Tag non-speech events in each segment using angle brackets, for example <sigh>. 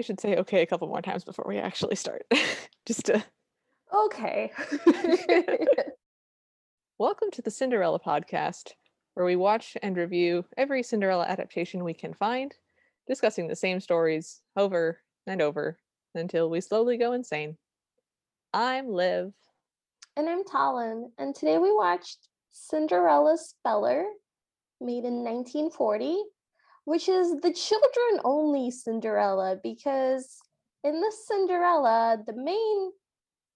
we should say okay a couple more times before we actually start. <laughs> Just to Okay. <laughs> <laughs> welcome to the Cinderella podcast, where we watch and review every Cinderella adaptation we can find, discussing the same stories over and over until we slowly go insane. I'm Liv. and I'm Talon, and today we watched Cinderella's Feller, made in 1940, which is the children only Cinderella because in this Cinderella, the main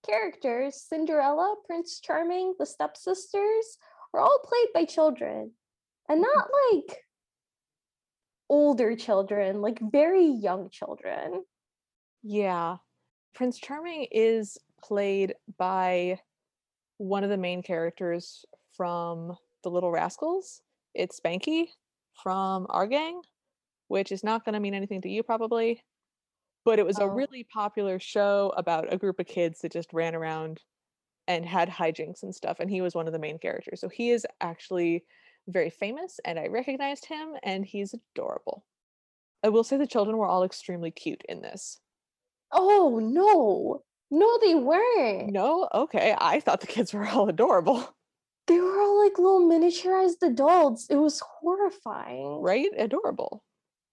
characters, Cinderella, Prince Charming, the stepsisters, are all played by children and mm-hmm. not like older children, like very young children. Yeah. Prince Charming is played by one of the main characters from The Little Rascals. It's Spanky from our gang, which is not going to mean anything to you probably. But it was a Oh. really popular show about a group of kids that just ran around and had hijinks and stuff. And he was one of the main characters. So he is actually very famous and I recognized him and he's adorable. I will say the children were all extremely cute in this. Oh no. No, they weren't. No, okay. I thought the kids were all adorable, They were all like little miniaturized adults. It was horrifying. right? Adorable.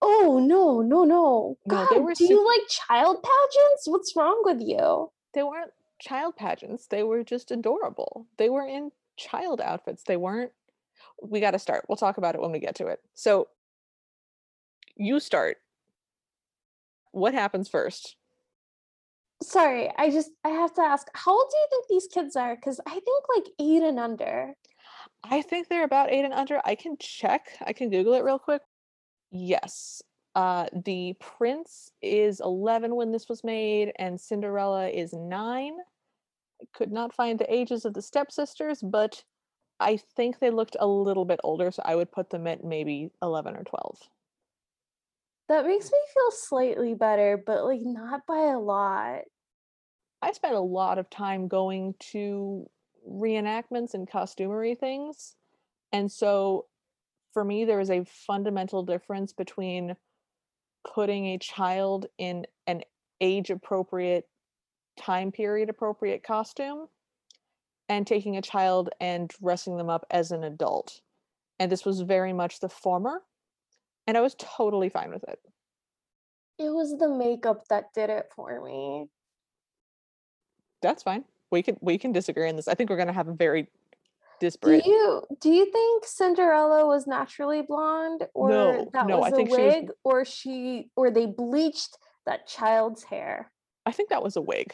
Oh no, no, no. No, God, they were do you like child pageants? What's wrong with you? They weren't child pageants. They were just adorable. They were in child outfits. They weren't. We got to start. We'll talk about it when we get to it. So, you start. What happens first? Sorry, I just I have to ask, how old do you think these kids are? Because I think like eight and under. I think they're about eight and under. I can check. I can Google it real quick. Yes. Uh, the prince is 11 when this was made, and Cinderella is nine. I could not find the ages of the stepsisters, but I think they looked a little bit older, so I would put them at maybe 11 or 12. That makes me feel slightly better, but like not by a lot. I spent a lot of time going to reenactments and costumery things. And so for me, there is a fundamental difference between putting a child in an age appropriate, time period appropriate costume and taking a child and dressing them up as an adult. And this was very much the former. And I was totally fine with it. It was the makeup that did it for me. That's fine. We can we can disagree on this. I think we're gonna have a very disparate. Do you do you think Cinderella was naturally blonde or No, that no, was I a think she was- wig or she or they bleached that child's hair? I think that was a wig.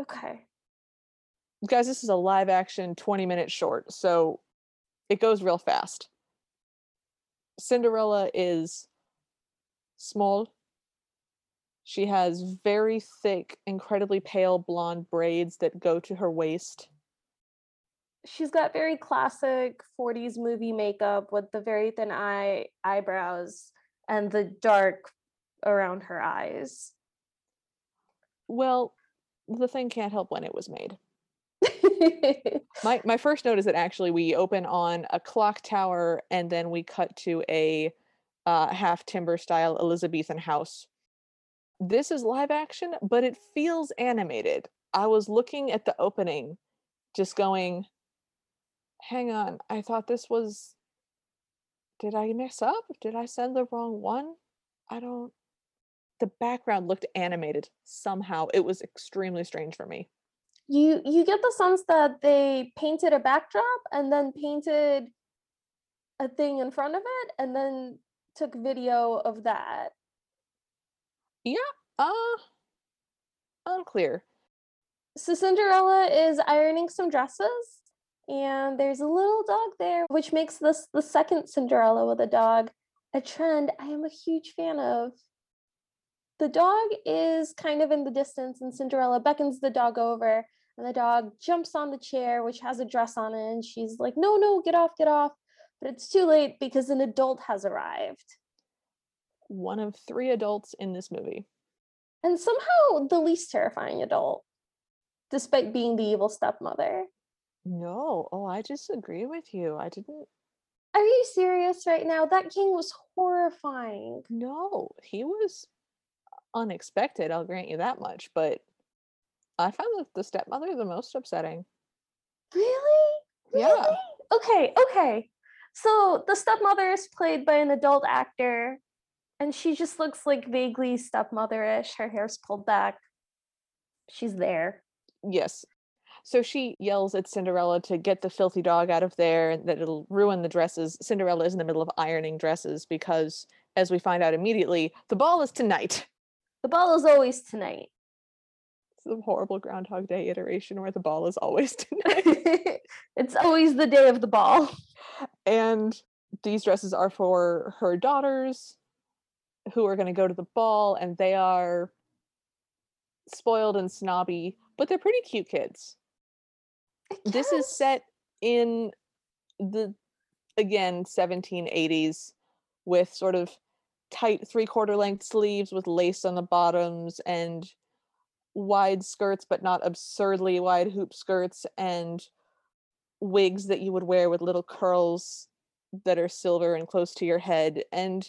Okay. Guys, this is a live action 20 minute short, so it goes real fast. Cinderella is small. She has very thick, incredibly pale blonde braids that go to her waist. She's got very classic 40s movie makeup with the very thin eye eyebrows and the dark around her eyes. Well, the thing can't help when it was made. My <laughs> my first note is that actually we open on a clock tower and then we cut to a uh, half timber style Elizabethan house. This is live action, but it feels animated. I was looking at the opening, just going, "Hang on, I thought this was. Did I mess up? Did I send the wrong one? I don't." The background looked animated somehow. It was extremely strange for me. You you get the sense that they painted a backdrop and then painted a thing in front of it and then took video of that. Yeah, uh, unclear. So Cinderella is ironing some dresses, and there's a little dog there, which makes this the second Cinderella with a dog a trend I am a huge fan of. The dog is kind of in the distance, and Cinderella beckons the dog over, and the dog jumps on the chair, which has a dress on it, and she's like, No, no, get off, get off. But it's too late because an adult has arrived. one of three adults in this movie. And somehow the least terrifying adult, despite being the evil stepmother. No, oh, I disagree with you. I didn't. Are you serious right now? That king was horrifying. No, he was unexpected, I'll grant you that much, but I found the, the stepmother the most upsetting. Really? Yeah. Really? Okay, okay. So the stepmother is played by an adult actor, and she just looks like vaguely stepmotherish. Her hair's pulled back. She's there. Yes. So she yells at Cinderella to get the filthy dog out of there and that it'll ruin the dresses. Cinderella is in the middle of ironing dresses because, as we find out immediately, the ball is tonight. The ball is always tonight. It's a horrible Groundhog Day iteration where the ball is always <laughs> tonight. <laughs> it's always the day of the ball. and these dresses are for her daughters who are going to go to the ball and they are spoiled and snobby but they're pretty cute kids this is set in the again 1780s with sort of tight three quarter length sleeves with lace on the bottoms and wide skirts but not absurdly wide hoop skirts and wigs that you would wear with little curls that are silver and close to your head. And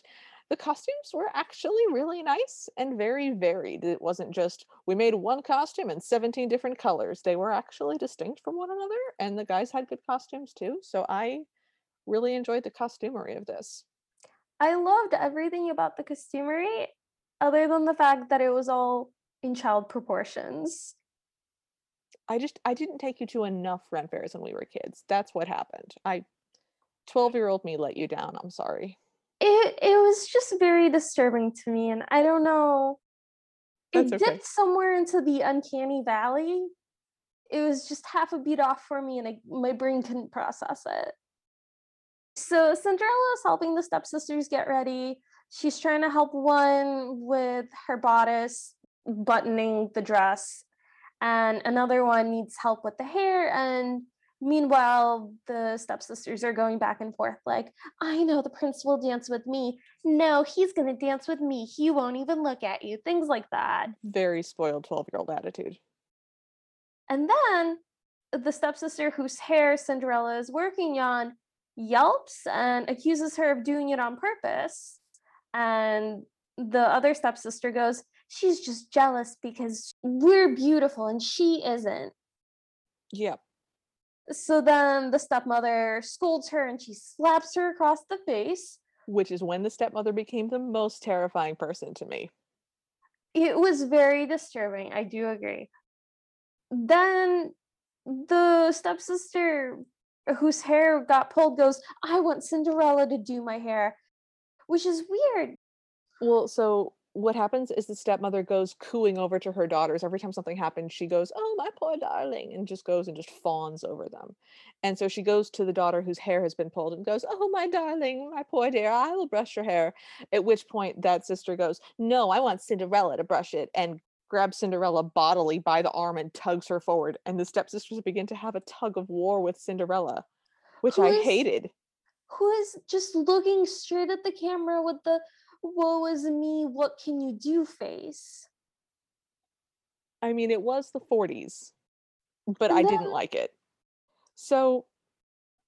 the costumes were actually really nice and very varied. It wasn't just we made one costume in 17 different colors. They were actually distinct from one another and the guys had good costumes too. So i really enjoyed the costumery of this I loved everything about the costumery, other than the fact that it was all in child proportions. i just i didn't take you to enough ren fairs when we were kids that's what happened i 12 year old me let you down i'm sorry It it was just very disturbing to me, and I don't know. It okay. dipped somewhere into the uncanny valley. It was just half a beat off for me, and I, my brain couldn't process it. So Cinderella is helping the stepsisters get ready. She's trying to help one with her bodice buttoning the dress, and another one needs help with the hair. And meanwhile, the stepsisters are going back and forth, like, I know the prince will dance with me. No, he's going to dance with me. He won't even look at you. Things like that. very spoiled 12 year old attitude And then the stepsister whose hair Cinderella is working on yelps and accuses her of doing it on purpose. And the other stepsister goes, She's just jealous because we're beautiful and she isn't. yeah So then the stepmother scolds her and she slaps her across the face. which is when the stepmother became the most terrifying person to me It was very disturbing. I do agree. Then the stepsister whose hair got pulled goes, I want Cinderella to do my hair, which is weird. Well, so what happens is the stepmother goes cooing over to her daughters. Every time something happens, she goes, Oh, my poor darling, and just goes and just fawns over them. And so she goes to the daughter whose hair has been pulled and goes, Oh, my darling, my poor dear, I will brush your hair. At which point that sister goes, No, I want Cinderella to brush it and grabs Cinderella bodily by the arm and tugs her forward. And the stepsisters begin to have a tug of war with Cinderella, which Who I is- hated. Who is just looking straight at the camera with the woe is me, what can you do face? I mean, it was the 40s, but I didn't like it. So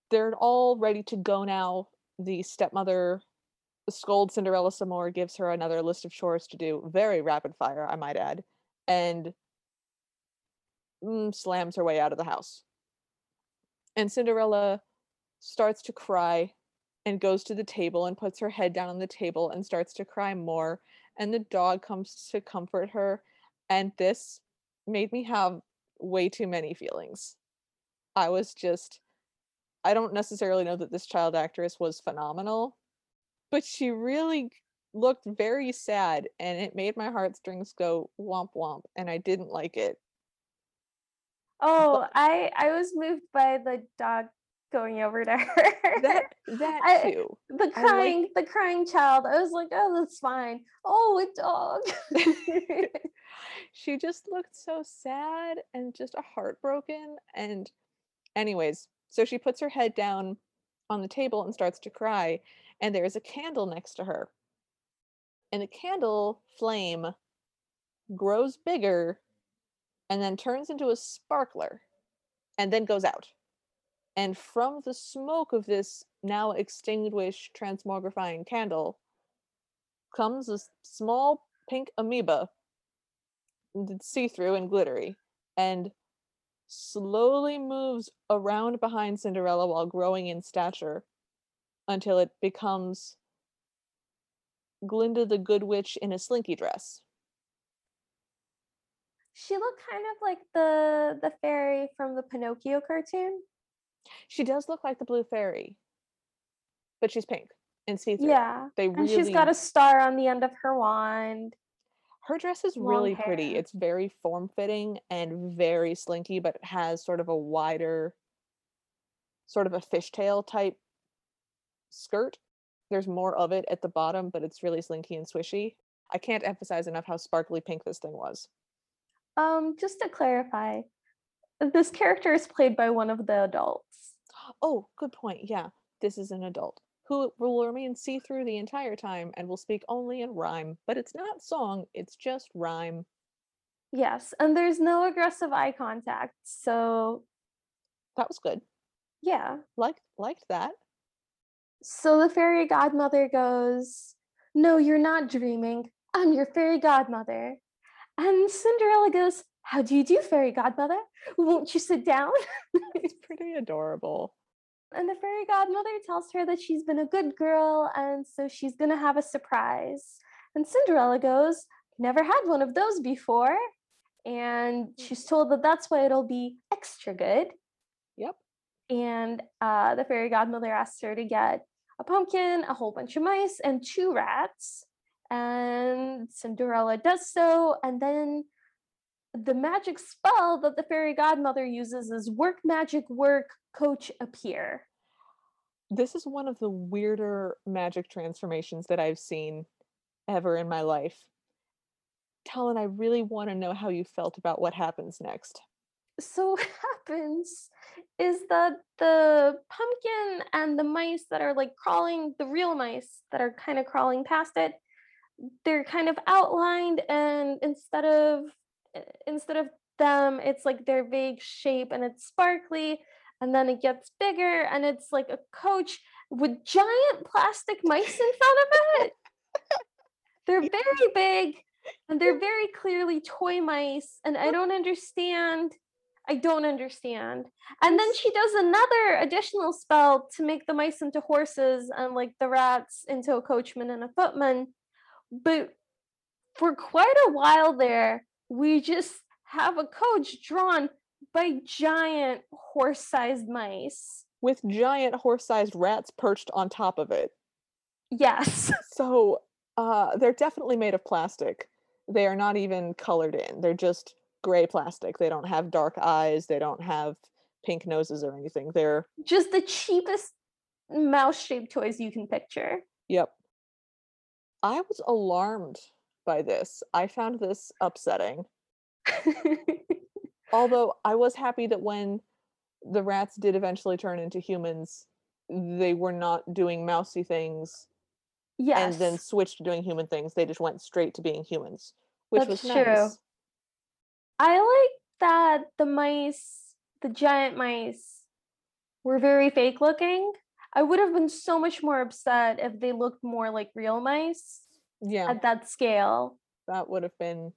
they're all ready to go now. The stepmother scolds Cinderella some more, gives her another list of chores to do, very rapid fire, I might add, and mm, slams her way out of the house. And Cinderella starts to cry and goes to the table and puts her head down on the table and starts to cry more. And the dog comes to comfort her. And this made me have way too many feelings. I was just, I don't necessarily know that this child actress was phenomenal, but she really looked very sad and it made my heartstrings go womp womp and I didn't like it. Oh, I I was moved by the dog going over to her. That that <laughs> I- too. the I like- crying the crying child. I was like, oh, that's fine. Oh, a dog. <laughs> <laughs> she just looked so sad and just a heartbroken and anyways so she puts her head down on the table and starts to cry and there is a candle next to her and the candle flame grows bigger and then turns into a sparkler and then goes out. And from the smoke of this now extinguished transmogrifying candle comes a small pink amoeba, see through and glittery, and slowly moves around behind Cinderella while growing in stature until it becomes Glinda the Good Witch in a slinky dress. She looked kind of like the the fairy from the Pinocchio cartoon. She does look like the Blue Fairy, but she's pink and see through. Yeah. They And she's got a star on the end of her wand. her dress is Long really pretty. It's very form fitting and very slinky, but it has sort of a wider, sort of a fishtail type skirt. There's more of it at the bottom, but it's really slinky and swishy. I can't emphasize enough how sparkly pink this thing was. Um, just to clarify, this character is played by one of the adults. Oh, good point. Yeah, this is an adult who will remain see through the entire time and will speak only in rhyme, but it's not song, it's just rhyme. Yes, and there's no aggressive eye contact. So, That was good. yeah. Liked liked that. So the fairy godmother goes, No, you're not dreaming. I'm your fairy godmother. And Cinderella goes, How do you do, fairy godmother? Won't you sit down? <laughs> It's pretty adorable. And the fairy godmother tells her that she's been a good girl and so she's going to have a surprise. And Cinderella goes, Never had one of those before. And she's told that that's why it'll be extra good. Yep. And uh, the fairy godmother asks her to get a pumpkin, a whole bunch of mice, and two rats. And Cinderella does so. And then the magic spell that the fairy godmother uses is work magic work coach appear. This is one of the weirder magic transformations that I've seen ever in my life. Talon, I really want to know how you felt about what happens next. So <laughs> what happens is that the pumpkin and the mice that are like crawling, the real mice that are kind of crawling past it, they're kind of outlined and instead of uh, instead of them, it's like their vague shape and it's sparkly and then it gets bigger and it's like a coach with giant plastic mice in front of it. They're <laughs> very big and they're <laughs> very clearly toy mice and I don't understand I don't understand. And then she does another additional spell to make the mice into horses and like the rats into a coachman and a footman. But for quite a while there, we just have a coach drawn by giant horse sized mice. With giant horse sized rats perched on top of it. Yes. <laughs> So uh, they're definitely made of plastic. They are not even colored in. They're just gray plastic. They don't have dark eyes. They don't have pink noses or anything. They're, just the cheapest mouse shaped toys you can picture. yep. I was alarmed by this. I found this upsetting. <laughs> Although I was happy that when the rats did eventually turn into humans, they were not doing mousy things yes. and then switched to doing human things. They just went straight to being humans, which That's was true. nice. I like that the mice, the giant mice, were very fake looking. I would have been so much more upset if they looked more like real mice Yeah, at that scale. that would have been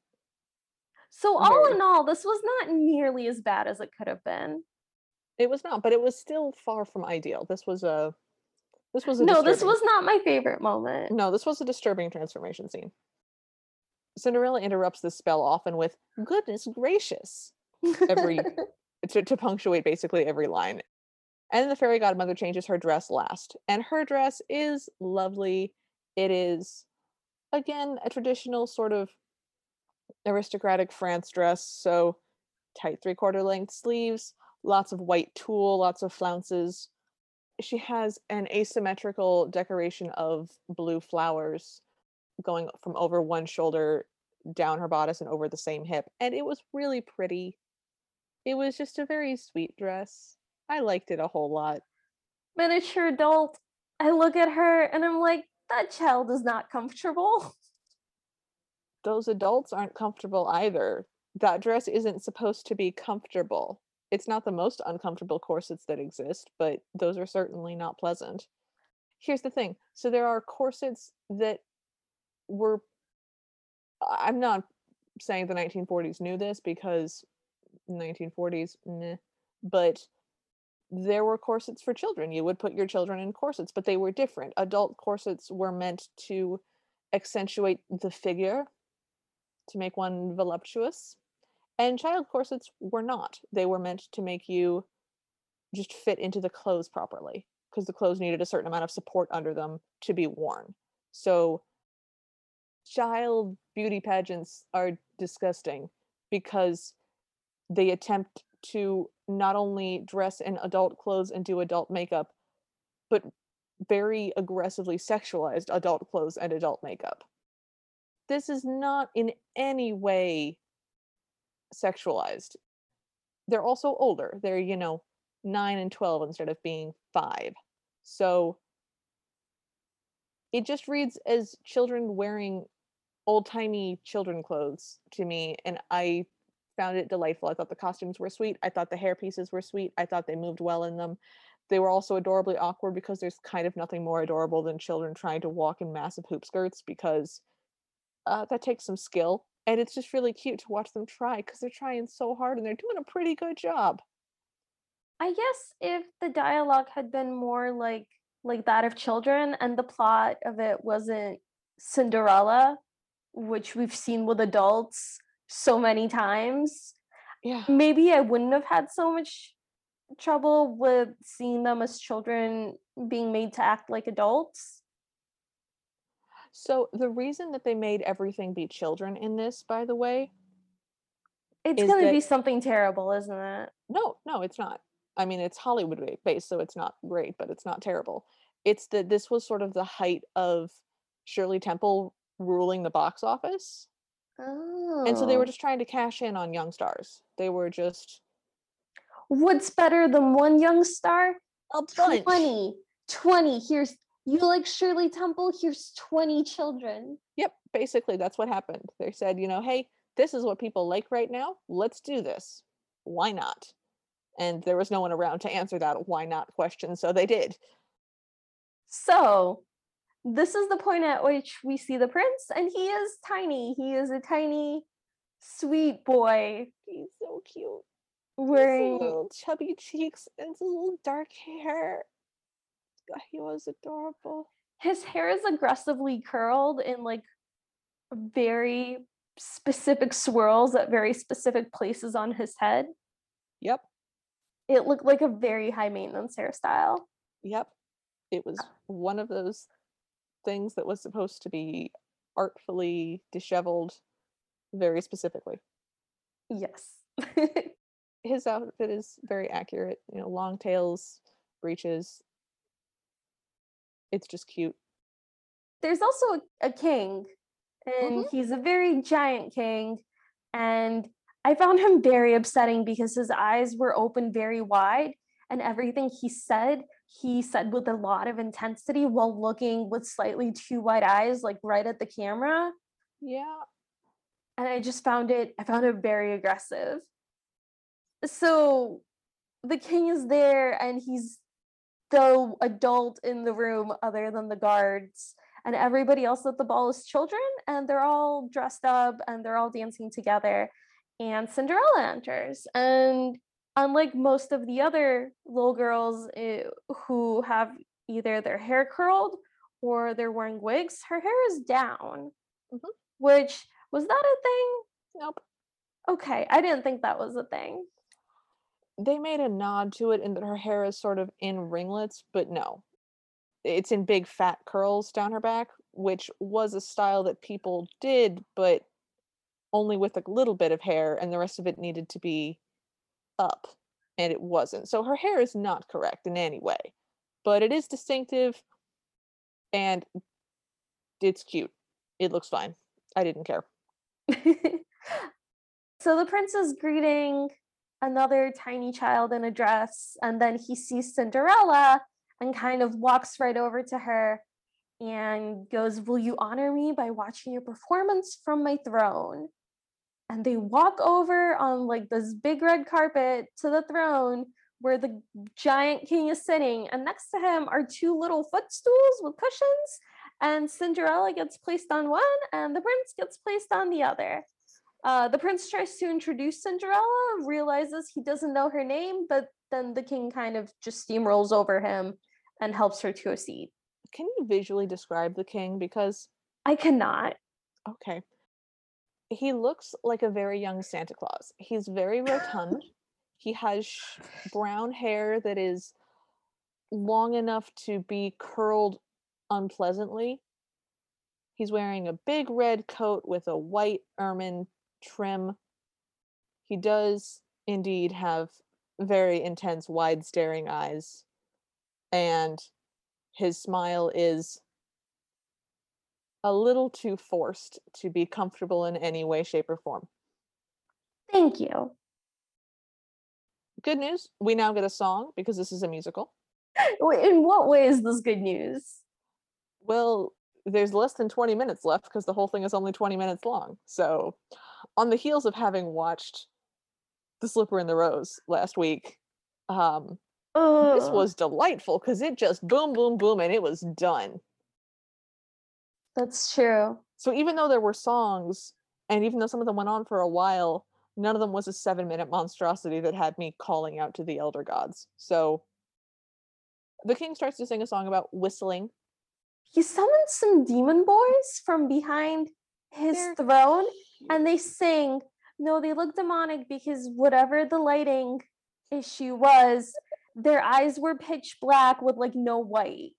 So, all in all, this was not nearly as bad as it could have been. It was not, but it was still far from ideal. This was a this was a No, this was not my favorite moment. no, this was a disturbing transformation scene. Cinderella interrupts this spell often with "goodness gracious" every <laughs> to, to punctuate basically every line. And then the fairy godmother changes her dress last, and her dress is lovely. It is again a traditional sort of aristocratic France dress, so tight three quarter length sleeves, lots of white tulle, lots of flounces. She has an asymmetrical decoration of blue flowers going from over one shoulder down her bodice and over the same hip, and it was really pretty. It was just a very sweet dress. I liked it a whole lot. Miniature adult. I look at her and I'm like, that child is not comfortable. Those adults aren't comfortable either. That dress isn't supposed to be comfortable. It's not the most uncomfortable corsets that exist, but those are certainly not pleasant. Here's the thing. So there are corsets that were I'm not saying the 1940s knew this because 1940s, meh, but there were corsets for children. You would put your children in corsets, but they were different. Adult corsets were meant to accentuate the figure, to make one voluptuous, and child corsets were not. They were meant to make you just fit into the clothes properly because the clothes needed a certain amount of support under them to be worn. So child beauty pageants are disgusting because they attempt to not only dress in adult clothes and do adult makeup, but very aggressively sexualized adult clothes and adult makeup. This is not in any way sexualized. They're also older. They're, you know, 9 and 12 instead of being 5. So it just reads as children wearing old-timey children clothes to me and I found it delightful. I thought the costumes were sweet. I thought the hair pieces were sweet. I thought they moved well in them. They were also adorably awkward because there's kind of nothing more adorable than children trying to walk in massive hoop skirts because uh, that takes some skill. And it's just really cute to watch them try because they're trying so hard and they're doing a pretty good job. I guess if the dialogue had been more like like that of children and the plot of it wasn't Cinderella, which we've seen with adults so many times, Yeah. maybe I wouldn't have had so much trouble with seeing them as children being made to act like adults. So the reason that they made everything be children in this, by the way, It's going to be something terrible, isn't it? no, no, it's not. I mean, it's Hollywood based, so it's not great, but it's not terrible. It's that this was sort of the height of Shirley Temple ruling the box office. And so they were Oh. just trying to cash in on young stars. They were just What's better than one young star? a bunch. 20. 20. Here's you like Shirley Temple, here's 20 children. Yep, basically that's what happened. They said, you know, hey, this is what people like right now. Let's do this. Why not? And there was no one around to answer that why not question, so they did. So, this is the point at which we see the prince, and he is tiny. He is a tiny, sweet boy He's so cute. Wearing. little chubby cheeks and little dark hair. God, He was adorable. His hair is aggressively curled in like very specific swirls at very specific places on his head. Yep, It looked like a very high maintenance hairstyle. yep. It was uh, one of those things that was supposed to be artfully disheveled very specifically. Yes. <laughs> His outfit is very accurate, you know, long tails, breeches. It's just cute. There's also a, a king, and Mhm. he's a very giant king. And I found him very upsetting because his eyes were open very wide, and everything he said, he said with a lot of intensity while looking with slightly too wide eyes, like right at the camera. Yeah. And I just found it, I found it very aggressive. So the king is there and he's the adult in the room other than the guards and everybody else at the ball is children and they're all dressed up and they're all dancing together and cinderella enters and unlike most of the other little girls eh, who have either their hair curled or they're wearing wigs her hair is down Mhm. which was that a thing Nope. okay i didn't think that was a thing They made a nod to it in that her hair is sort of in ringlets, but no. It's in big fat curls down her back, which was a style that people did, but only with a little bit of hair, and the rest of it needed to be up, and it wasn't. So her hair is not correct in any way, but it is distinctive and it's cute. It looks fine. I didn't care. <laughs> so the prince is greeting another tiny child in a dress, and then he sees Cinderella and kind of walks right over to her and goes, Will you honor me by watching your performance from my throne? And they walk over on like this big red carpet to the throne where the giant king is sitting and next to him are two little footstools with cushions and cinderella gets placed on one and the prince gets placed on the other. Uh, the prince tries to introduce cinderella realizes he doesn't know her name but then the king kind of just steamrolls over him and helps her to a seat. Can you visually describe the king? Because i cannot. Okay, he looks like a very young Santa Claus. He's very rotund. <laughs> he has sh- brown hair that is long enough to be curled unpleasantly. He's wearing a big red coat with a white ermine trim. He does indeed have very intense, wide staring eyes. And his smile is a little too forced to be comfortable in any way, shape, or form. thank you Good news, we now get a song because this is a musical. <laughs> In what way is this good news Well, there's less than 20 minutes left because the whole thing is only 20 minutes long. So, on the heels of having watched The Slipper and the Rose last week, um, this was delightful because it just boom, boom, boom, and it was done. That's true So, even though there were songs, and even though some of them went on for a while, none of them was a seven minute monstrosity that had me calling out to the elder gods. So, the king starts to sing a song about whistling. he summons some demon boys from behind his They're throne cute. and they sing no they look demonic because whatever the lighting issue was their eyes were pitch black with like no white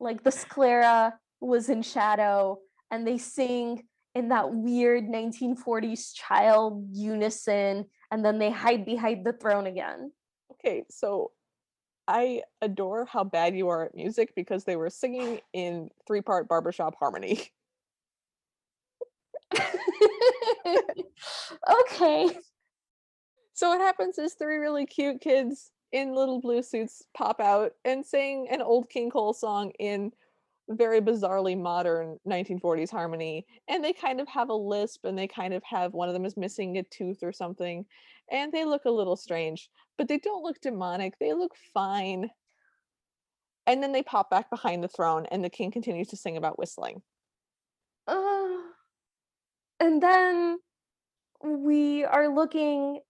like the sclera was in shadow and they sing in that weird 1940s child unison and then they hide behind the throne again Okay, so I adore how bad you are at music because they were singing in three part barbershop harmony. <laughs> <laughs> okay So what happens is three really cute kids in little blue suits pop out and sing an old King Cole song in very bizarrely modern 1940s harmony. And they kind of have a lisp and they kind of have one of them is missing a tooth or something. And they look a little strange, but they don't look demonic. They look fine. And then they pop back behind the throne and the king continues to sing about whistling. Uh, and then we are looking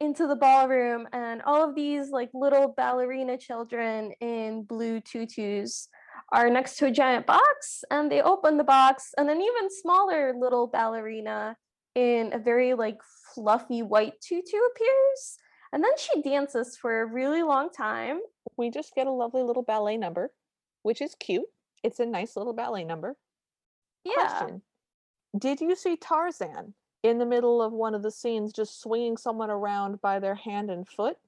into the ballroom and all of these like little ballerina children in blue tutus are next to a giant box and they open the box and an even smaller little ballerina in a very like fluffy white tutu appears and then she dances for a really long time We just get a lovely little ballet number, which is cute. It's a nice little ballet number. yeah Question Did you see Tarzan in the middle of one of the scenes just swinging someone around by their hand and foot?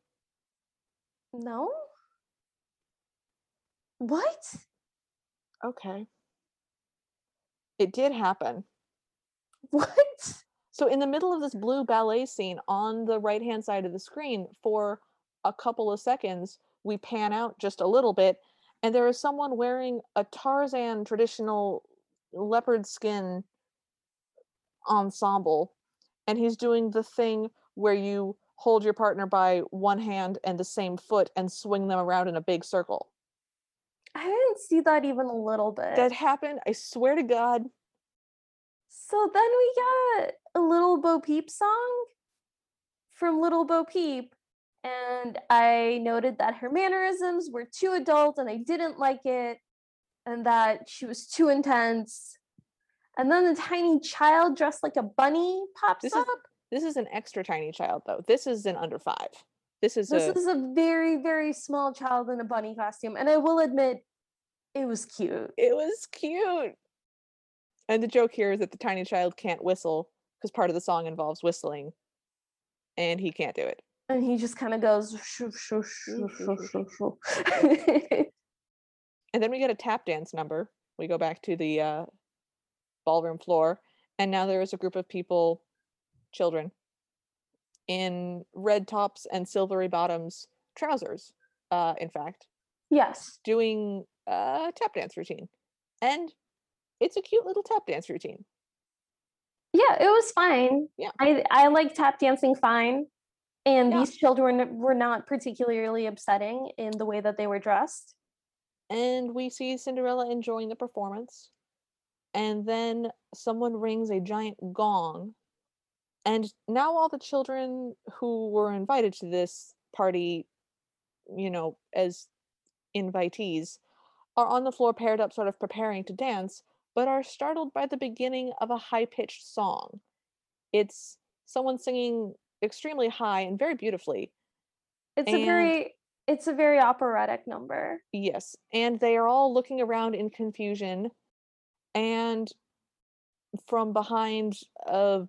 no what Okay. It did happen. what So, in the middle of this blue ballet scene on the right hand side of the screen, for a couple of seconds, we pan out just a little bit, and there is someone wearing a Tarzan traditional leopard skin ensemble, and he's doing the thing where you hold your partner by one hand and the same foot and swing them around in a big circle. I didn't see that even a little bit. That happened, I swear to God. so then we got a Little Bo Peep song from Little Bo Peep. And I noted that her mannerisms were too adult and I didn't like it. And that she was too intense. And then the tiny child dressed like a bunny pops This is- This is an extra tiny child, though. This is an under five. This is This a is a very, very small child in a bunny costume. And I will admit, it was cute. It was cute. And the joke here is that the tiny child can't whistle because part of the song involves whistling, and he can't do it. And he just kind of goes. Shoo, shoo, shoo, <laughs> <laughs> and then we get a tap dance number. We go back to the uh, ballroom floor, and now there is a group of people, children, in red tops and silvery bottoms trousers. Uh, in fact, yes, doing a tap dance routine. And it's a cute little tap dance routine. Yeah, it was fine. Yeah. I I like tap dancing fine. And Yeah. these children were not particularly upsetting in the way that they were dressed. And we see Cinderella enjoying the performance. And then someone rings a giant gong. And now all the children who were invited to this party, you know, as invitees, are on the floor paired up, sort of preparing to dance, but are startled by the beginning of a high pitched song. It's someone singing extremely high and very beautifully. It's a very it's a very operatic number. yes, and they are all looking around in confusion. And from behind a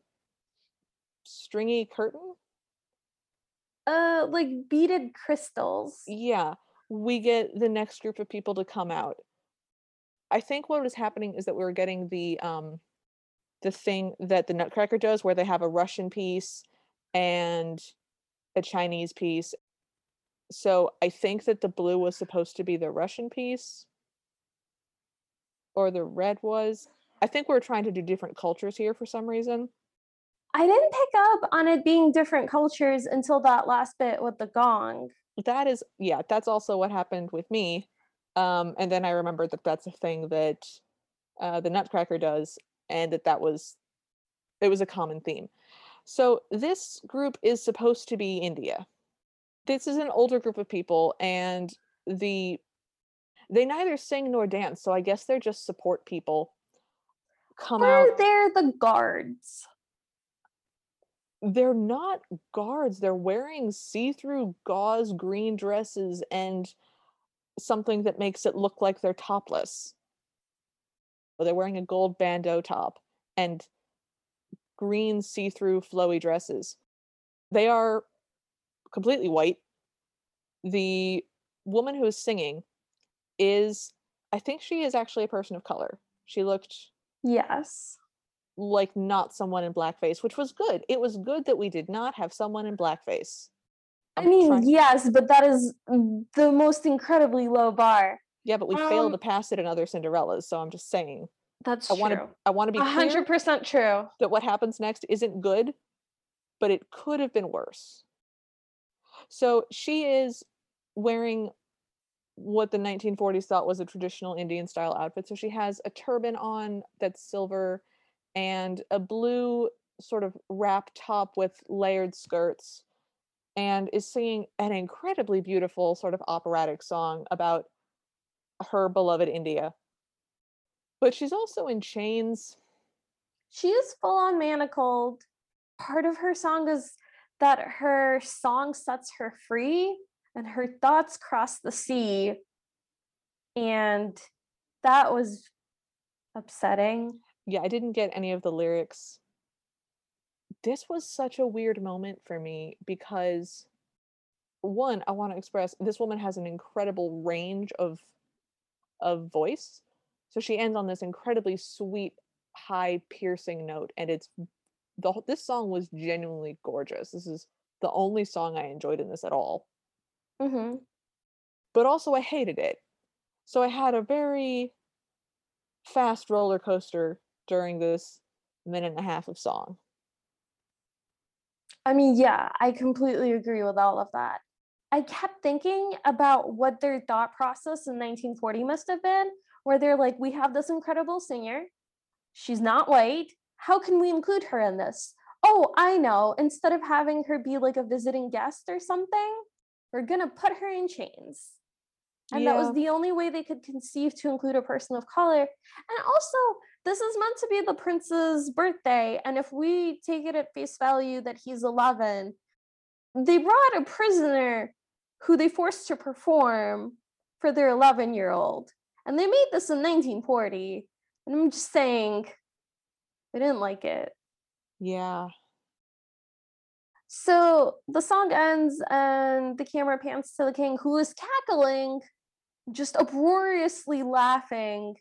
stringy curtain, Uh like beaded crystals. yeah, we get the next group of people to come out. I think what is happening is that we're getting the um the thing that the Nutcracker does where they have a Russian piece and a Chinese piece. So I think that the blue was supposed to be the Russian piece or the red was. I think we're trying to do different cultures here for some reason. I didn't pick up on it being different cultures until that last bit with the gong. That is yeah, that's also what happened with me. Um and then I remembered that that's a thing that uh the Nutcracker does and that that was it was a common theme. So this group is supposed to be India. This is an older group of people and the they neither sing nor dance, so I guess they're just support people come out Or they're the guards. They're not guards. They're wearing see-through gauze green dresses and something that makes it look like they're topless. Or they're wearing a gold bandeau top and green see-through flowy dresses. They are completely white. The woman who is singing is I think she is actually a person of color. She looked Yes. Like not someone in blackface, which was good. It was good that we did not have someone in blackface. I I'm mean, trying- yes, but that is the most incredibly low bar. yeah, but we failed to Um, pass it in other Cinderellas, so I'm just saying. That's I want to true. I want to be hundred percent true. that what happens next isn't good, but it could have been worse. So she is wearing what the 1940s thought was a traditional Indian style outfit. So she has a turban on that's silver and a blue sort of wrap top with layered skirts and is singing an incredibly beautiful sort of operatic song about her beloved India. But she's also in chains. She is full on manacled. Part of her song is that her song sets her free and her thoughts cross the sea. And that was upsetting. Yeah, I didn't get any of the lyrics. This was such a weird moment for me because one, I want to express this woman has an incredible range of of voice. So she ends on this incredibly sweet, high piercing note and it's the whole- this song was genuinely gorgeous. This is the only song I enjoyed in this at all. hmm But also I hated it. So I had a very fast roller coaster during this minute and a half of song. I mean, yeah, I completely agree with all of that. I kept thinking about what their thought process in 1940 must have been, where they're like, we have this incredible singer. She's not white. How can we include her in this? Oh, I know. Instead of having her be like a visiting guest or something, we're going to put her in chains. And that was the only way they could conceive to include a person of color. And also, this is meant to be the prince's birthday. And if we take it at face value that he's 11, they brought a prisoner who they forced to perform for their 11 year old. And they made this in 1940. And I'm just saying, they didn't like it. Yeah. So the song ends, and the camera pans to the king, who is cackling, just uproariously laughing.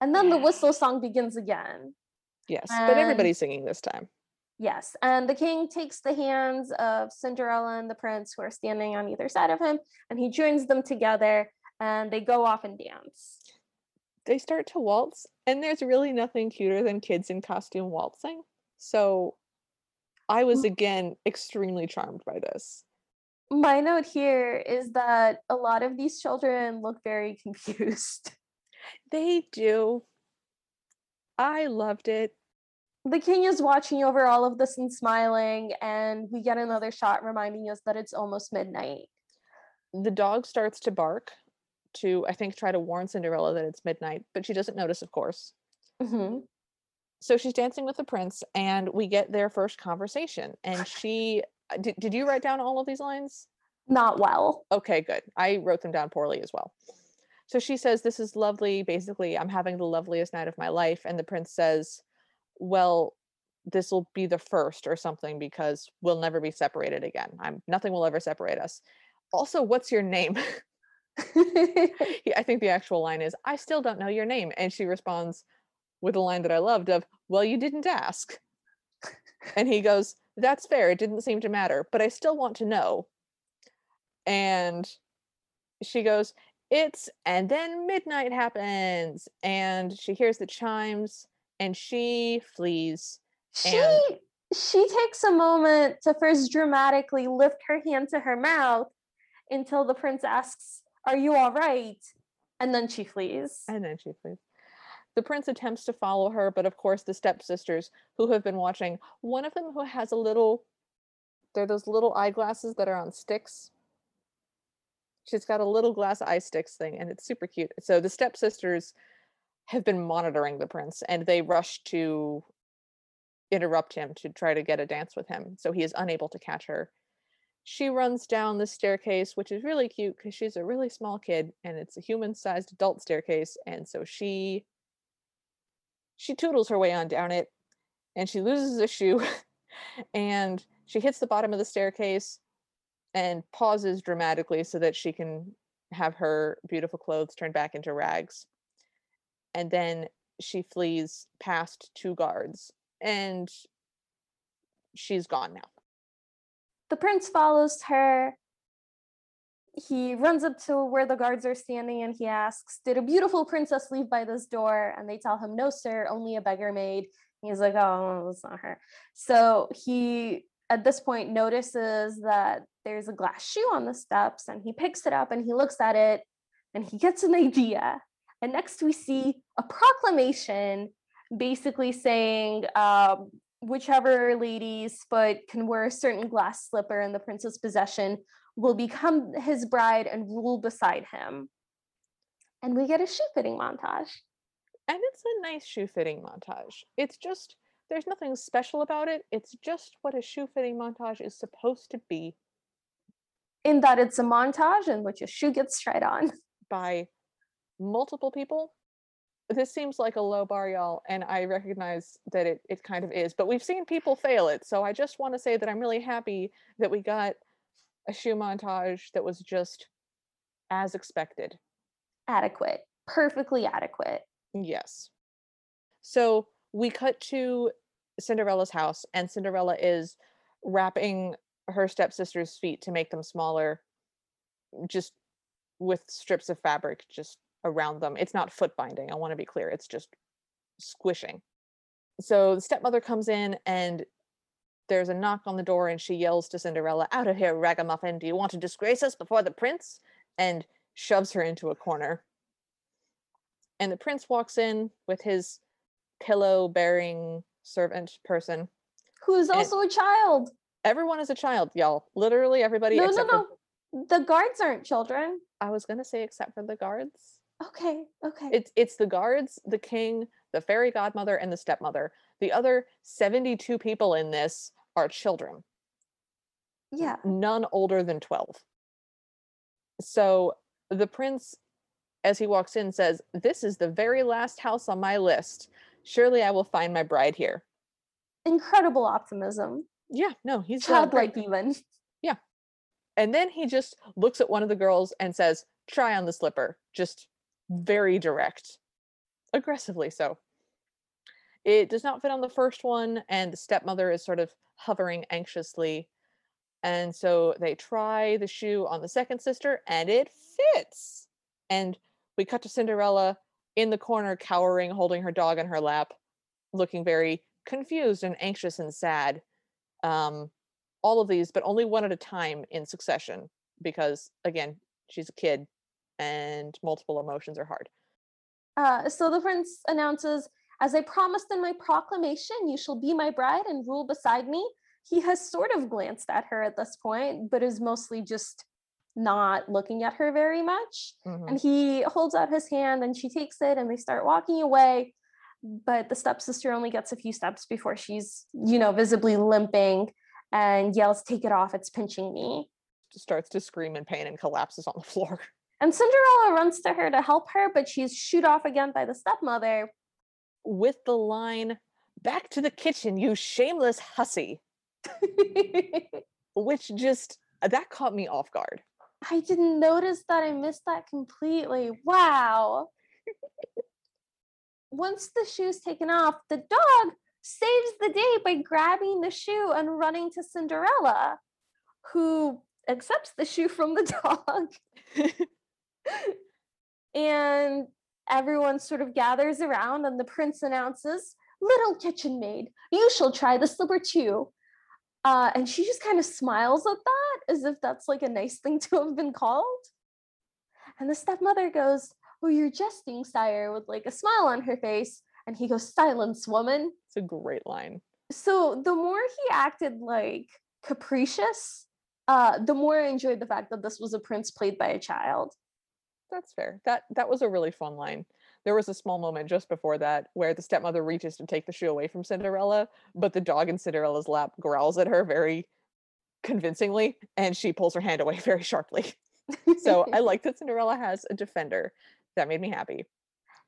And then the whistle song begins again. Yes. but everybody's singing this time. Yes, and the king takes the hands of Cinderella and the prince who are standing on either side of him, and he joins them together, and they go off and dance. They start to waltz, and there's really nothing cuter than kids in costume waltzing. So I was again extremely charmed by this. My note here is that a lot of these children look very <laughs> confused. They do. I loved it. The king is watching over all of this and smiling, and we get another shot reminding us that it's almost midnight. The dog starts to bark to, I think, try to warn Cinderella that it's midnight, but she doesn't notice, of course. Mhm. So she's dancing with the prince, and we get their first conversation. And she, uh, did, did you write down all of these lines? Not well. Okay, good. I wrote them down poorly as well. So she says, This is lovely. Basically, I'm having the loveliest night of my life. And the prince says, Well, this will be the first or something because we'll never be separated again. I'm nothing will ever separate us. Also, what's your name? <laughs> I think the actual line is, I still don't know your name. And she responds with a line that I loved of, Well, you didn't ask. And he goes, That's fair. It didn't seem to matter, but I still want to know. And she goes, It's, and then midnight happens. And she hears the chimes and she flees. she And- she takes a moment to first dramatically lift her hand to her mouth until the prince asks, "Are you all right?" And then she flees. And then she flees. The prince attempts to follow her, but of course, the stepsisters who have been watching, one of them who has a little, they're those little eyeglasses that are on sticks. She's got a little glass eye sticks thing, and it's super cute. So the stepsisters have been monitoring the prince, and they rush to interrupt him to try to get a dance with him. So he is unable to catch her. She runs down the staircase, which is really cute because she's a really small kid and it's a human sized adult staircase. And so she she toodles her way on down it and she loses a shoe <laughs> and she hits the bottom of the staircase and pauses dramatically so that she can have her beautiful clothes turned back into rags. And then she flees past two guards and she's gone now. The prince follows her. He runs up to where the guards are standing and he asks, Did a beautiful princess leave by this door? And they tell him, No, sir, only a beggar maid. He's like, Oh, it's not her. So he, at this point, notices that there's a glass shoe on the steps and he picks it up and he looks at it and he gets an idea. And next we see a proclamation basically saying, um, whichever lady's foot can wear a certain glass slipper in the prince's possession will become his bride and rule beside him. And we get a shoe fitting montage. And it's a nice shoe fitting montage. It's just, there's nothing special about it. It's just what a shoe fitting montage is supposed to be In that it's a montage in which a shoe gets tried on. <laughs> by multiple people. This seems like a low bar, y'all, and I recognize that it, it kind of is, but we've seen people fail it. So I just want to say that I'm really happy that we got a shoe montage that was just as expected. Adequate, perfectly adequate. Yes. So we cut to Cinderella's house, and Cinderella is wrapping her stepsister's feet to make them smaller, just with strips of fabric just around them. It's not foot binding, I want to be clear. It's just squishing. So the stepmother comes in and there's a knock on the door and she yells to Cinderella, Out of here, ragamuffin. Do you want to disgrace us before the prince? And shoves her into a corner. And the prince walks in with his pillow bearing servant person. Who's And- also a child. Everyone is a child, y'all. Literally everybody No, no, except for no. The guards aren't children. I was gonna say except for the guards. Okay, okay. It's it's the guards, the king, the fairy godmother, and the stepmother. The other 72 people in this are children, yeah. none older than 12. So the prince, as he walks in, says, This is the very last house on my list. Surely I will find my bride here. Incredible optimism. Yeah, no, he's. Childlike even. Yeah. And then he just looks at one of the girls and says, Try on the slipper. Just very direct, aggressively so. It does not fit on the first one, and the stepmother is sort of hovering anxiously. And so they try the shoe on the second sister, and it fits. And we cut to Cinderella in the corner, cowering, holding her dog in her lap, looking very confused and anxious and sad. Um, all of these, but only one at a time in succession, because again, she's a kid and multiple emotions are hard. Uh, so the prince announces, As I promised in my proclamation, you shall be my bride and rule beside me. He has sort of glanced at her at this point, but is mostly just not looking at her very much. Mhm. And he holds out his hand and she takes it and they start walking away. But the stepsister only gets a few steps before she's, you know, visibly limping and yells, Take it off, it's pinching me. Starts to scream in pain and collapses on the <laughs> floor. And Cinderella runs to her to help her, but she's shoot off again by the stepmother. With the line, Back to the kitchen, you shameless hussy, <laughs> which just that caught me off guard. I didn't notice that. I missed that completely. Wow. Once the shoe's taken off, the dog saves the day by grabbing the shoe and running to Cinderella, who accepts the shoe from the <laughs> dog. and everyone sort of gathers around, and the prince announces, Little kitchen maid, you shall try the slipper too. Uh, and she just kind of smiles at that as if that's like a nice thing to have been called. And the stepmother goes, Oh, you're jesting, sire, with like a smile on her face. And he goes, Silence, woman. It's a great line. So the more he acted like capricious, uh, the more I enjoyed the fact that this was a prince played by a child. That's fair. That that was a really fun line. There was a small moment just before that where the stepmother reaches to take the shoe away from Cinderella, but the dog in Cinderella's lap growls at her very convincingly, and she pulls her hand away <laughs> very sharply. So I like <laughs> that Cinderella has a defender. That made me happy.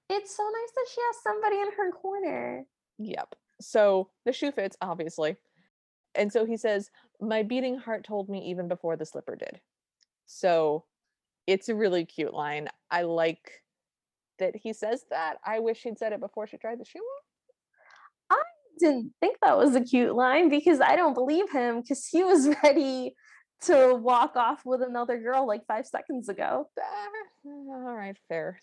it's so nice that she has somebody in her corner. Yep. So the shoe fits, obviously. And so he says, My beating heart told me even before the slipper did. So it's a really cute line. I like that he says that. I wish he'd said it before she tried the shoe on. Didn't think that was a cute line because I don't believe him because he was <laughs> ready to walk off with another girl like five seconds ago. Ah, all right, fair.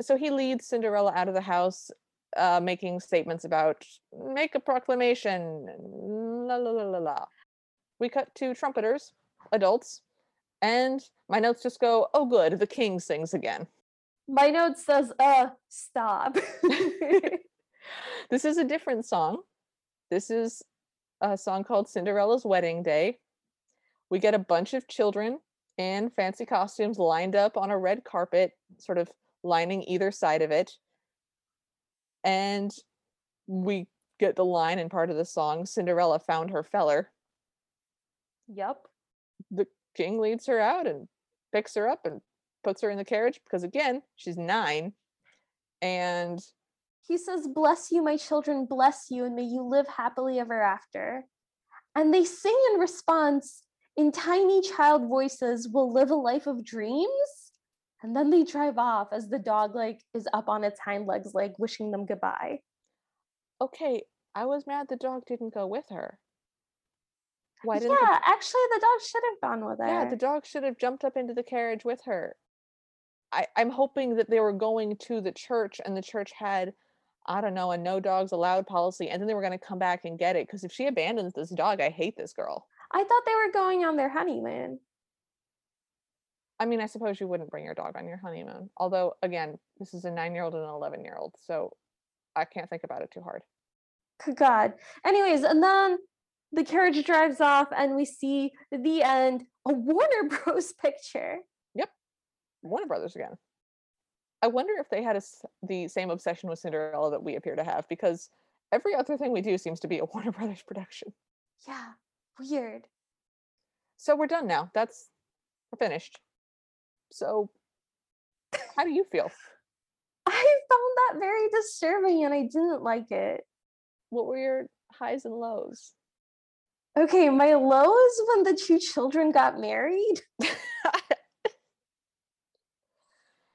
So he leads Cinderella out of the house, uh, making statements about make a proclamation, la la la la la. We cut to trumpeters, adults, and my notes just go, oh, good, the king sings again. My note says, uh, stop. <laughs> <laughs> This is a different song. This is a song called Cinderella's Wedding Day. We get a bunch of children in fancy costumes lined up on a red carpet, sort of lining either side of it. And we get the line in part of the song Cinderella found her feller. yep. The king leads her out and picks her up and puts her in the carriage because, again, she's nine. And He says, Bless you, my children, bless you, and may you live happily ever after. And they sing in response in tiny child voices, We'll live a life of dreams. And then they drive off as the dog like is up on its hind legs, like wishing them goodbye. okay, I was mad the dog didn't go with her. Why didn't the yeah, actually the dog should have gone with her. Yeah, the dog should have jumped up into the carriage with her. I, I'm hoping that they were going to the church and the church had, I don't know, a no dogs allowed policy, and then they were going to come back and get it. Because if she abandons this dog, I hate this girl. I thought they were going on their honeymoon. I mean, I suppose you wouldn't bring your dog on your honeymoon. Although, again, this is a nine year old and an 11 year old. So I can't think about it too hard. Good God. Anyways, and then the carriage drives off and we see the end, a Warner <laughs> Bros. picture. Yep. Warner Brothers again. I wonder if they had a the same obsession with Cinderella that we appear to have, because every other thing we do seems to be a <laughs> Warner Brothers production. Yeah, weird. So we're done now. That's we're finished. So how do you feel? <laughs> I found that very disturbing and I didn't like it. What were your highs and lows? Okay, my lows when the two children got married. <laughs>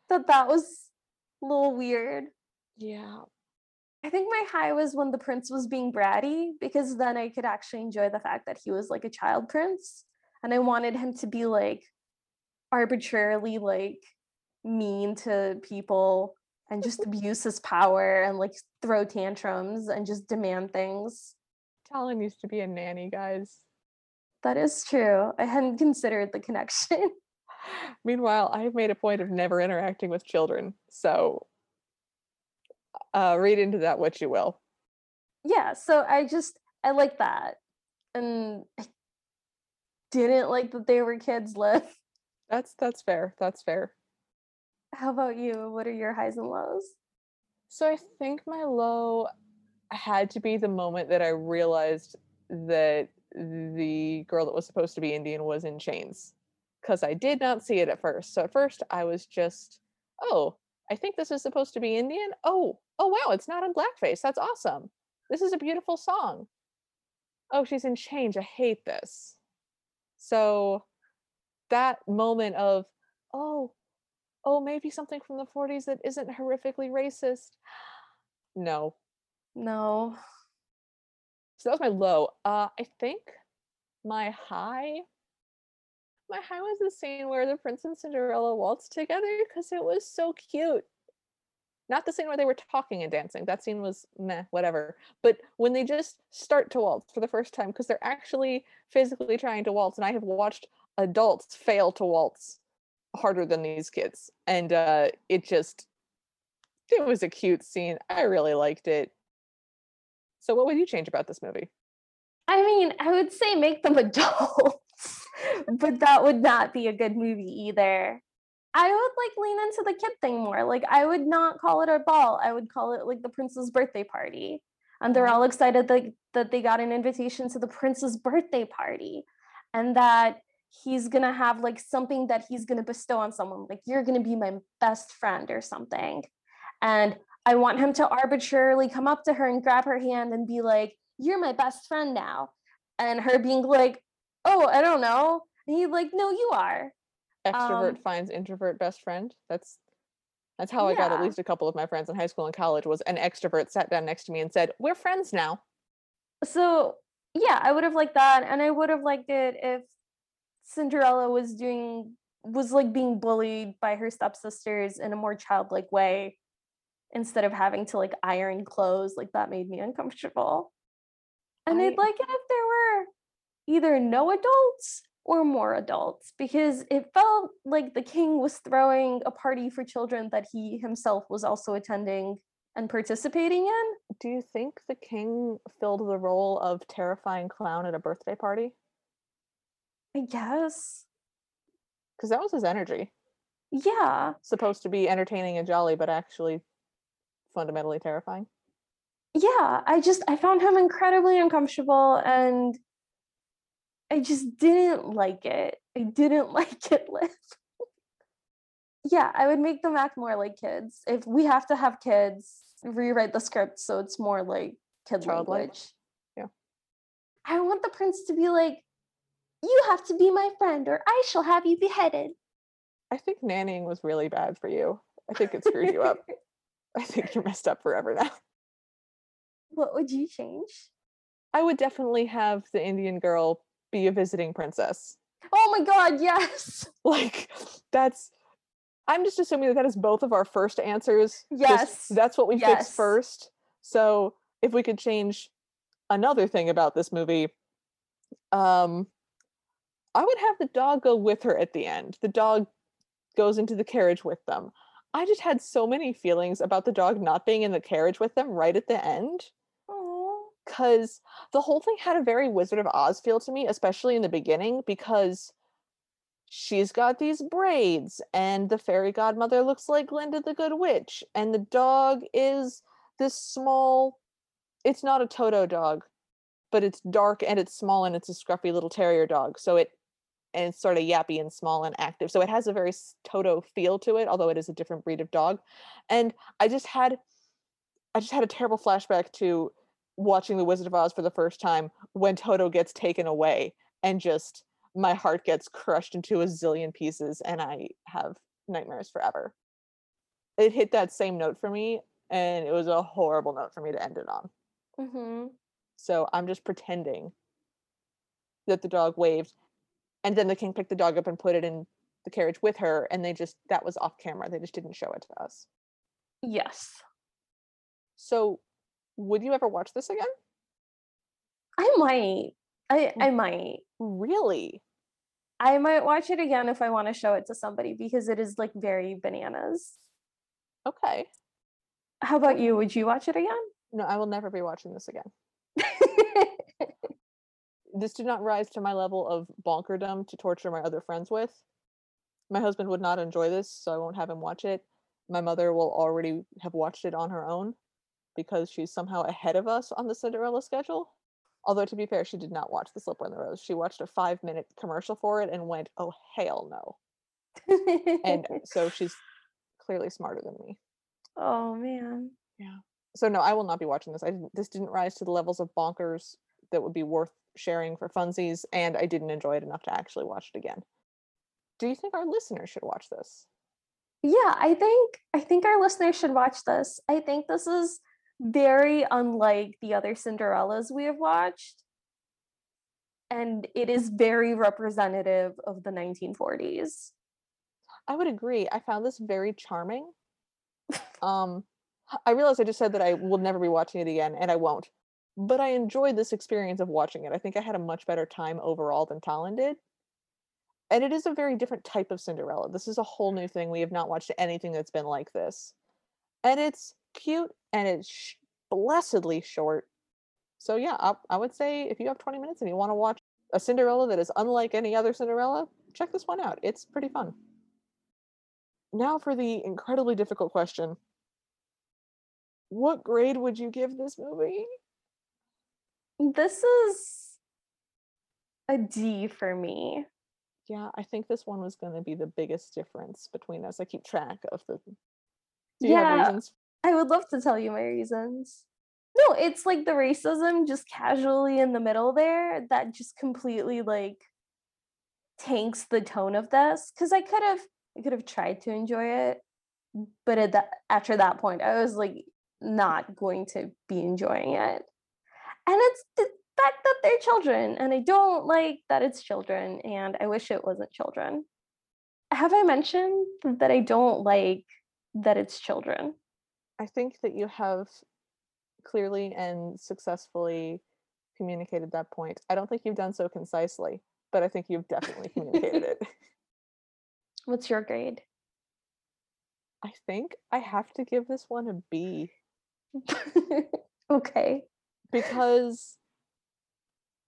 That that was a little weird. yeah. I think my high was when the prince was being bratty because then I could actually enjoy the fact that he was like a child prince and I wanted him to be like arbitrarily like mean to people and just <laughs> abuse his power and like throw tantrums and just demand things. Talon used to be a nanny, guys. That is true. I hadn't considered the connection. <laughs> Meanwhile, I've made a point of never interacting with children. So uh, read into that what you will. Yeah, so I just I like that. And I didn't like that they were kids live. <laughs> That's that's fair. That's fair. How about you? What are your highs and lows? So I think my low had to be the moment that I realized that the girl that was supposed to be Indian was in chains because I did not see it at first. So at first I was just, oh, I think this is supposed to be Indian. Oh, oh wow, it's not in blackface. That's awesome. This is a beautiful song. Oh, she's in chains. I hate this. So that moment of, oh, oh, maybe something from the 40s that isn't horrifically racist. <gasps> No. No. So that was my low. Uh I think my high my high was the scene where the prince and Cinderella waltzed together because it was so cute. Not the scene where they were talking and dancing. That scene was meh, whatever. But when they just start to waltz for the first time, because they're actually physically trying to waltz, and I have watched adults fail to waltz harder than these kids. And uh it just it was a cute scene. I really liked it. So what would you change about this movie? I mean, I would say make them <laughs> adults, but that would not be a good movie either. I would like lean into the kid thing more. Like I would not call it a ball. I would call it like the prince's birthday party. And they're mm-hmm. all excited that, that they got an invitation to the prince's birthday party and that he's gonna have like something that he's gonna bestow on someone. Like you're gonna be my best friend or something. And I want him to arbitrarily come up to her and grab her hand and be like, You're my best friend now. And her being like, Oh, I don't know. And he's like, No, you are. Extrovert Um, finds introvert best friend. That's that's how I got at least a couple of my friends in high school and college was an extrovert sat down next to me and said, "We're friends now." So yeah, I would have liked that. And I would have liked it if Cinderella was doing was like being bullied by her stepsisters in a more childlike way instead of having to like iron clothes. Like that made me uncomfortable. And I- I'd like it if there were either no adults or more adults because it felt like the king was throwing a party for children that he himself was also attending and participating in. Do you think the king filled the role of terrifying clown at a birthday party? I guess. Because that was his energy. Yeah. Supposed to be entertaining and jolly, but actually fundamentally terrifying. yeah i just i found him incredibly uncomfortable and i just didn't like it i didn't <laughs> like it liv yeah i would make them act more like kids if we have to have kids rewrite the script so it's more like kid Childlike? language Yeah. i want the prince to be like you have to be my friend or i shall have you beheaded I think nannying was really bad for you. I think it screwed you up. <laughs> I think you're messed up forever now. what would you change I would definitely have the Indian girl be a visiting princess. oh my god yes <laughs> Like that's I'm just assuming that that is both of our first answers. Just- Yes. that's what we Yes. fixed first. So if we could change another thing about this movie, um, I would have the dog go with her at the end. The dog goes into the carriage with them. I just had so many feelings about the dog not being in the carriage with them right at the end because the whole thing had a very Wizard of Oz feel to me, especially in the beginning, because she's got these braids, and the fairy godmother looks like Glinda the Good Witch, and the dog is this small. It's not a Toto dog, but it's dark and it's small and it's a scruffy little terrier dog. So it and it's sort of yappy and small and active. So it has a very Toto feel to it, although it is a different breed of dog. And I just had I just had a terrible flashback to watching The Wizard of Oz for the first time when Toto gets taken away and just my heart gets crushed into a zillion pieces and I have nightmares forever. It hit that same note for me and it was a horrible note for me to end it on. mm-hmm. So I'm just pretending that the dog waved and then the king picked the dog up and put it in the carriage with her and they just that was off camera. They just didn't show it to us. Yes. So, would you ever watch this again? I might. I Mm. I might. Really? I might watch it again if I want to show it to somebody because it is like very bananas. Okay. How about you? Would you watch it again? No, I will never be watching this again. <laughs> This did not rise to my level of bonkerdom to torture my other friends with. My husband would not enjoy this, so I won't have him watch it. My mother will already have watched it on her own because she's somehow ahead of us on the Cinderella schedule. Although, to be fair, she did not watch The Slipper and the Rose. She watched a five minute commercial for it and went, oh, hell no. And <laughs> so she's clearly smarter than me. oh man. Yeah. So, no, I will not be watching this. I didn't, this didn't rise to the levels of bonkers that would be worth sharing for funsies, and I didn't enjoy it enough to actually watch it again. Do you think our listeners should watch this? Yeah, I think I think our listeners should watch this. I think this is very unlike the other Cinderellas we have watched. And it is very representative of the 1940s. I would agree. I found this very charming. Um, I realized I just said that I will never be watching it again, and I won't. But I enjoyed this experience of watching it. I think I had a much better time overall than Talon did. And it is a very different type of Cinderella. This is a whole new thing. We have not watched anything that's been like this. And it's cute and it's sh- blessedly short. So, yeah, I, I would say if you have 20 minutes and you want to watch a Cinderella that is unlike any other Cinderella, check this one out. It's pretty fun. Now for the incredibly difficult question. What grade would you give this movie? This is a D for me. Yeah, I think this one was going to be the biggest difference between us. I keep track of the. Do you have Yeah. reasons? I would love to tell you my reasons. No, it's like the racism just casually in the middle there that just completely like tanks the tone of this cuz I could have I could have tried to enjoy it but at that after that point I was like not going to be enjoying it. And it's the fact that they're children and I don't like that it's children and I wish it wasn't children. Have I mentioned that I don't like that it's children? I think that you have clearly and successfully communicated that point. I don't think you've done so concisely, but I think you've definitely communicated <laughs> it. What's your grade? I think I have to give this one a B <laughs> okay. because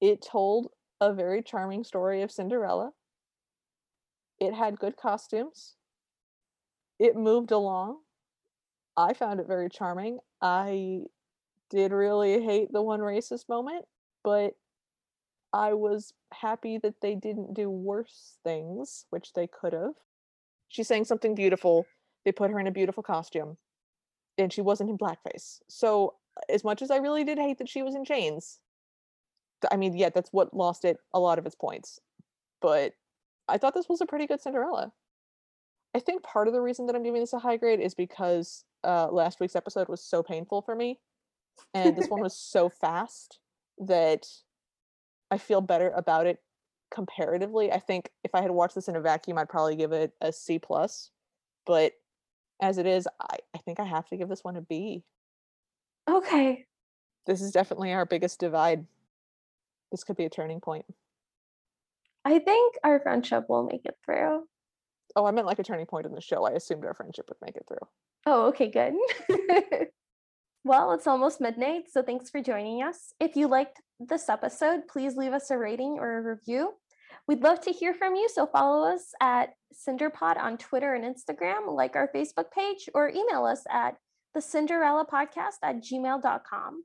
it told a very charming story of Cinderella. It had good costumes. It moved along. I found it very charming. I did really hate the one racist moment, but I was happy that they didn't do worse things, which they could have. She's saying something beautiful. They put her in a beautiful costume, and she wasn't in blackface. So, as much as I really did hate that she was in chains, I mean, yeah, that's what lost it a lot of its points. But I thought this was a pretty good Cinderella. I think part of the reason that I'm giving this a high grade is because uh, last week's episode was so painful for me, and this one <laughs> was so fast that I feel better about it comparatively. I think if I had watched this in a vacuum, I'd probably give it a C plus. But as it is, I, I think I have to give this one a B. Okay. This is definitely our biggest divide. This could be a turning point. I think our friendship will make it through. Oh, I meant like a turning point in the show. I assumed our friendship would make it through. Oh, okay, good. <laughs> well, it's almost midnight, so thanks for joining us. If you liked this episode, please leave us a rating or a review. We'd love to hear from you, so follow us at Cinderpod on Twitter and Instagram, like our Facebook page, or email us at the Cinderella Podcast at gmail.com.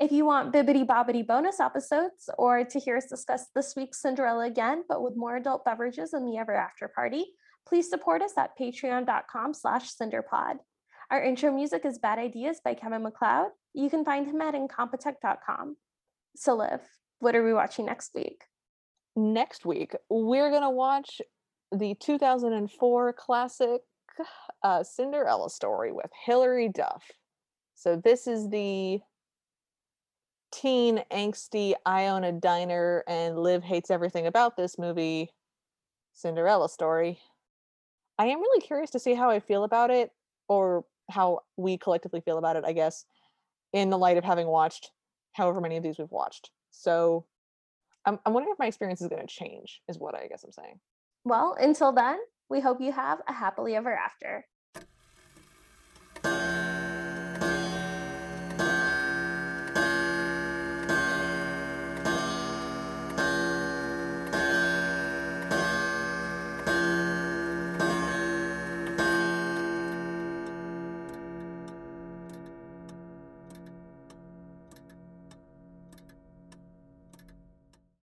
If you want bibbity bobbity bonus episodes or to hear us discuss this week's Cinderella again, but with more adult beverages in the ever after party, please support us at patreon.com slash cinderpod. Our intro music is Bad Ideas by Kevin MacLeod. You can find him at incompetech.com. So Liv, what are we watching next week? Next week, we're to watch the 2004 classic uh, Cinderella story with Hilary Duff. So this is the teen angsty I own a diner and Liv hates everything about this movie Cinderella story. I am really curious to see how I feel about it or how we collectively feel about it, I guess, in the light of having watched however many of these we've watched. So I'm, I'm wondering if my experience is going to change, is what I guess I'm saying. Well, until then, we hope you have a happily ever after.